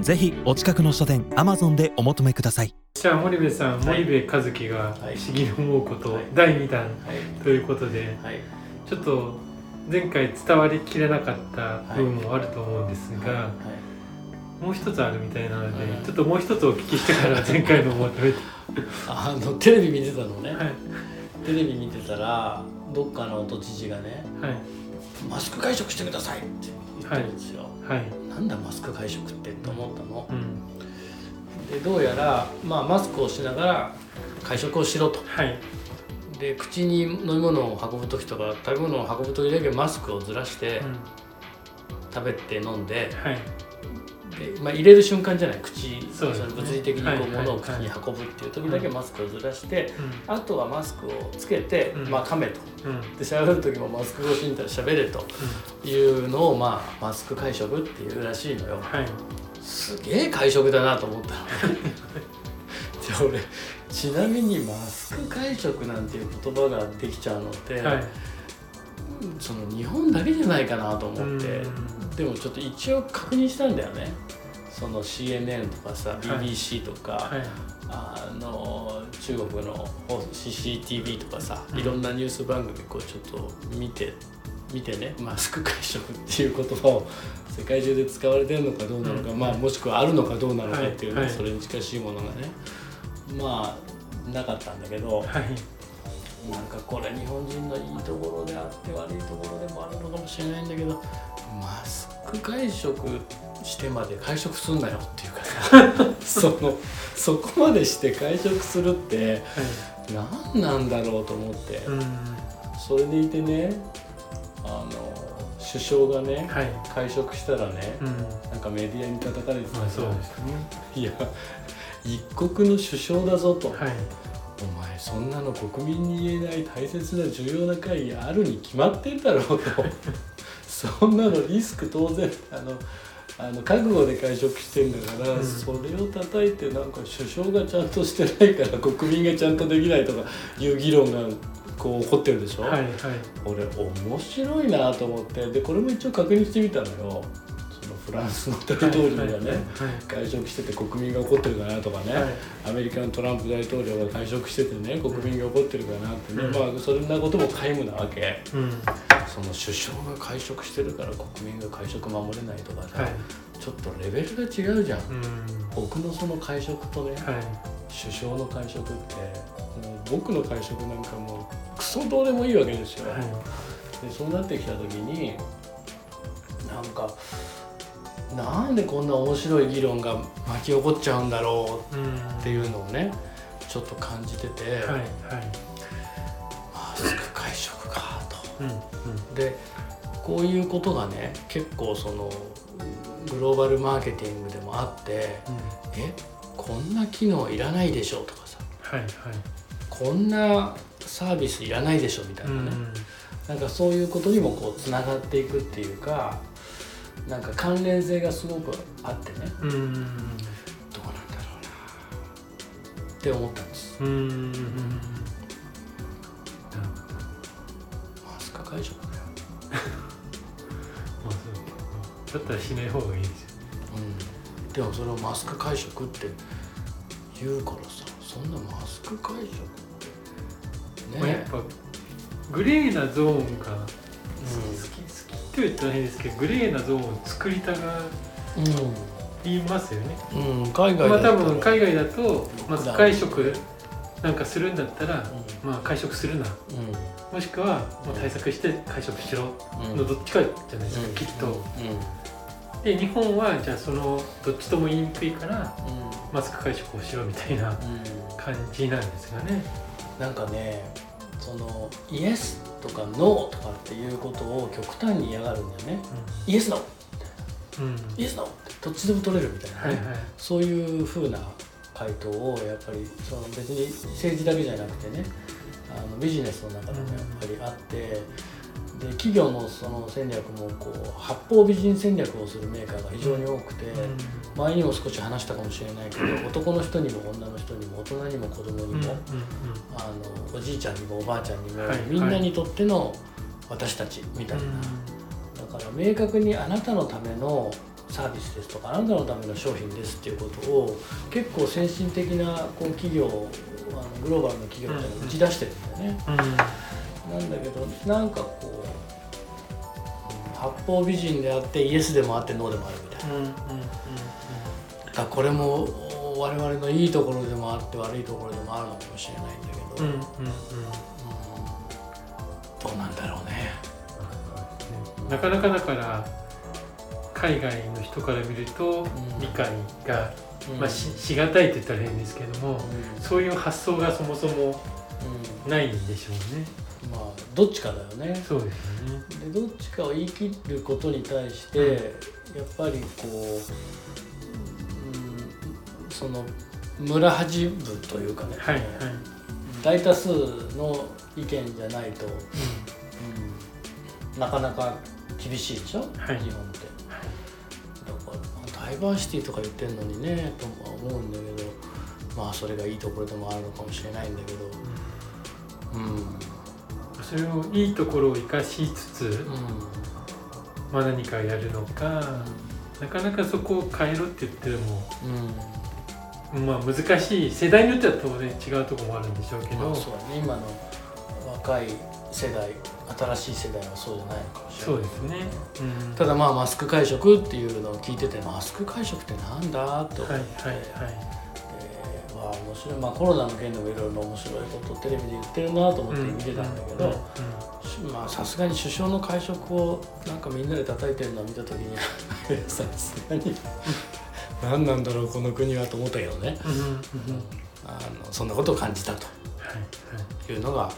ぜひお近くの書店アマゾンでお求めください。じゃあ森部さん、森部和樹が不思議に思うこと、はい。第2弾はい。ということで、はい。ちょっと前回伝わりきれなかった部分もあると思うんですが、はい。もう一つあるみたいなので、はい。ちょっともう一つお聞きしてから前回のをまとめて。あのテレビ見てたのね、はい。テレビ見てたらどっかの都知事がねはいマスク会食してくださいって。言ってるんですよ、はい。なんだマスク会食ってって思ったの？うん。でどうやら、まあ、マスクをしながら会食をしろと。はい。で口に飲み物を運ぶ時とか食べ物を運ぶ時だけマスクをずらしてうん。食べて飲んではい。で、まあ、入れる瞬間じゃない口そね。の物理的にこはいう物をはい口に運ぶっていう時だけマスクをずらして、うあとはマスクをつけて、うん。まあ噛めと。んうん。で喋る時もマスク越しにいたら喋れというのをまあマスク会食っていうらしいのよ。はい。すげえ会食だなと思った。の で俺ちなみにマスク会食なんていう言葉ができちゃうのって、はいその日本だけじゃないかなと思って。うん。でもちょっと一応確認したんだよね。その CNN とかさい。BBC とか、はいあの中国の CCTV とかさ、うん。いろんなニュース番組こうちょっと見て見てね マスク会食っていう言葉を 世界中で使われてるのかどうなのか、うん。まあ、もしくはあるのかどうなのかっていうね、はい。はい。それに近しいものがね。まあなかったんだけど、はいなんかこれ日本人のいいところであって悪いところでもあるのかもしれないんだけどマスク会食してまで会食すんなよっていうかさ そのそこまでして会食するって何なんだろうと思って、うん。それでいてねあの首相がねはい。会食したらね、うん。なんかメディアに叩かれてたまあそうのですね。いや一国の首相だぞと。はいお前そんなの国民に言えない大切な重要な会議あるに決まってんだろうと。そんなのリスク当然あのあの覚悟で会食してんだから、うん。それを叩いてなんか首相がちゃんとしてないから国民がちゃんとできないとかいう議論がこう起こってるでしょ、はいはい。俺面白いなと思ってでこれも一応確認してみたのよフランスの大統領がね、はい会食してて国民が怒ってるかなとかね、はい。アメリカのトランプ大統領が会食しててね国民が怒ってるかなってね、うん。まあそんなことも皆無なわけ。うん。その首相が会食してるから国民が会食守れないとかさ、はい。ちょっとレベルが違うじゃん、うん。僕のその会食とね、はい。首相の会食ってもう僕の会食なんかもうクソどうでもいいわけですよ、はい。でそうなってきた時になんかなんでこんな面白い議論が巻き起こっちゃうんだろううんっていうのをねちょっと感じてて、はいはい。マスク会食かうんうん。と。でこういうことがね結構そのグローバルマーケティングでもあってえこんな機能いらないでしょとかさはいはい。こんなサービスいらないでしょみたいなね、なんかそういうことにもこうつながっていくっていうかなんか関連性がすごくあってね。うん。うんどうなんだろうなって思ったんです。うんうんマスク会食だよ、まあそうだったらしない方がいいですよ。うん、でもそれをマスク会食って言うからさそんなマスク会食ってね。まあやっぱグレーなゾーンが好きう好きって言ったら変ですけどグレーなゾーンを作りたがりますよね。ん、うん、海外まあ多分海外だとまず会食なんかするんだったらまあ会食するな。うもしくはもう対策して会食しろ。んうん。のどっちかじゃないですか、きっと、で日本はじゃあそのどっちとも言いにくいからマスク会食をしろみたいなうん。うん感じなんですがね。なんかねそのイエスとかノーとかっていうことを極端に嫌がるんだよね。イエスノーみたいなうん。イエスノーってどっちでも取れるみたいなね、はいはい。そういうふうな回答をやっぱりその別に政治だけじゃなくてねあのビジネスの中でもやっぱりあって、で企業のその戦略もこう八方美人戦略をするメーカーが非常に多くて、前にも少し話したかもしれないけど男の人にも女の人にも大人にも子供にも、あのおじいちゃんにもおばあちゃんにも、はいみんなにとっての私たちみたいな、だから明確にあなたのためのサービスですとかあなたのための商品ですっていうことを結構先進的なこう企業あのグローバルな企業っていうのは打ち出してるんだよね。うんなんだけどなんかこううん八方美人であってイエスでもあってノーでもあるみたいな。うんうんうんだからこれも我々のいいところでもあって悪いところでもあるのかもしれないんだけど、うんうんうん。うん。どうなんだろうね。なかなかだから海外の人から見るとん。理解が、うん。まあ、ししがたいって言ったら変ですけどもうん。そういう発想がそもそもないんでしょうねどっちかだよね。そうですよね。でどっちかを言い切ることに対して、やっぱりこう、うん、その村恥部というかね、はいはい、大多数の意見じゃないと、うん。なかなか厳しいでしょ、はい。日本って。だからダイバーシティとか言ってるのにねとは思うんだけどまあそれがいいところでもあるのかもしれないんだけど。うんそれをいいところを生かしつつ、うんまあ、何かやるのかなかなかそこを変えろって言ってもうんまあ難しい世代によっては当然違うところもあるんでしょうけど、まあそうだね今の若い世代新しい世代はそうじゃないのかもしれない。そうですね、うん、ただまあマスク会食っていうのを聞いててマスク会食ってなんだと思はいって、はいはいでわあ面白い。まあコロナの件でもいろいろ面白いことをテレビで言ってるなと思って見てたんだけど、さすがに首相の会食をなんかみんなで叩いてるのを見た時に さすがに何なんだろうこの国はと思ったけどね、あのそんなことを感じたと。はい。はい。いうのが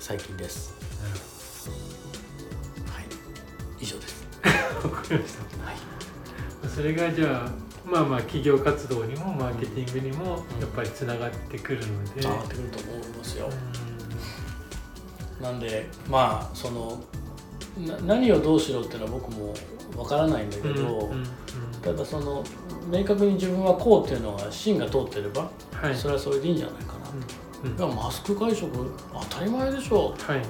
最近です。はい、以上です。わかりました。はい、それがじゃあまあまあ企業活動にもマーケティングにもうん。やっぱりつながってくるので、上がってくると思いますよ。うなんでまあそのな何をどうしろっていうのは僕もわからないんだけんど、うんうんただその明確に自分はこうっていうのが芯が通ってれば、はい。それはそれでいいんじゃないかな。と。うんうん。マスク会食当たり前でしょ。はい。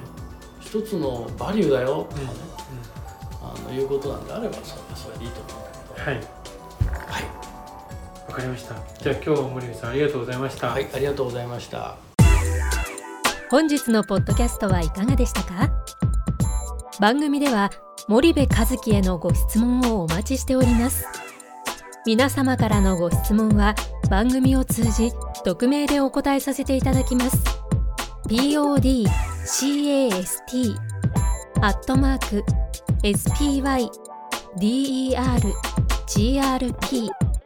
一つのバリューだよ。とかね、うあのいうことなんであればそれはそれでいいと思うんだけど。んはいかりました。じゃあ今日は森部さんありがとうございました、はい、ありがとうございました。本日のポッドキャストはいかがでしたか？番組では森部和樹へのご質問をお待ちしております。皆様からのご質問は番組を通じ匿名でお答えさせていただきます。podcast アットマーク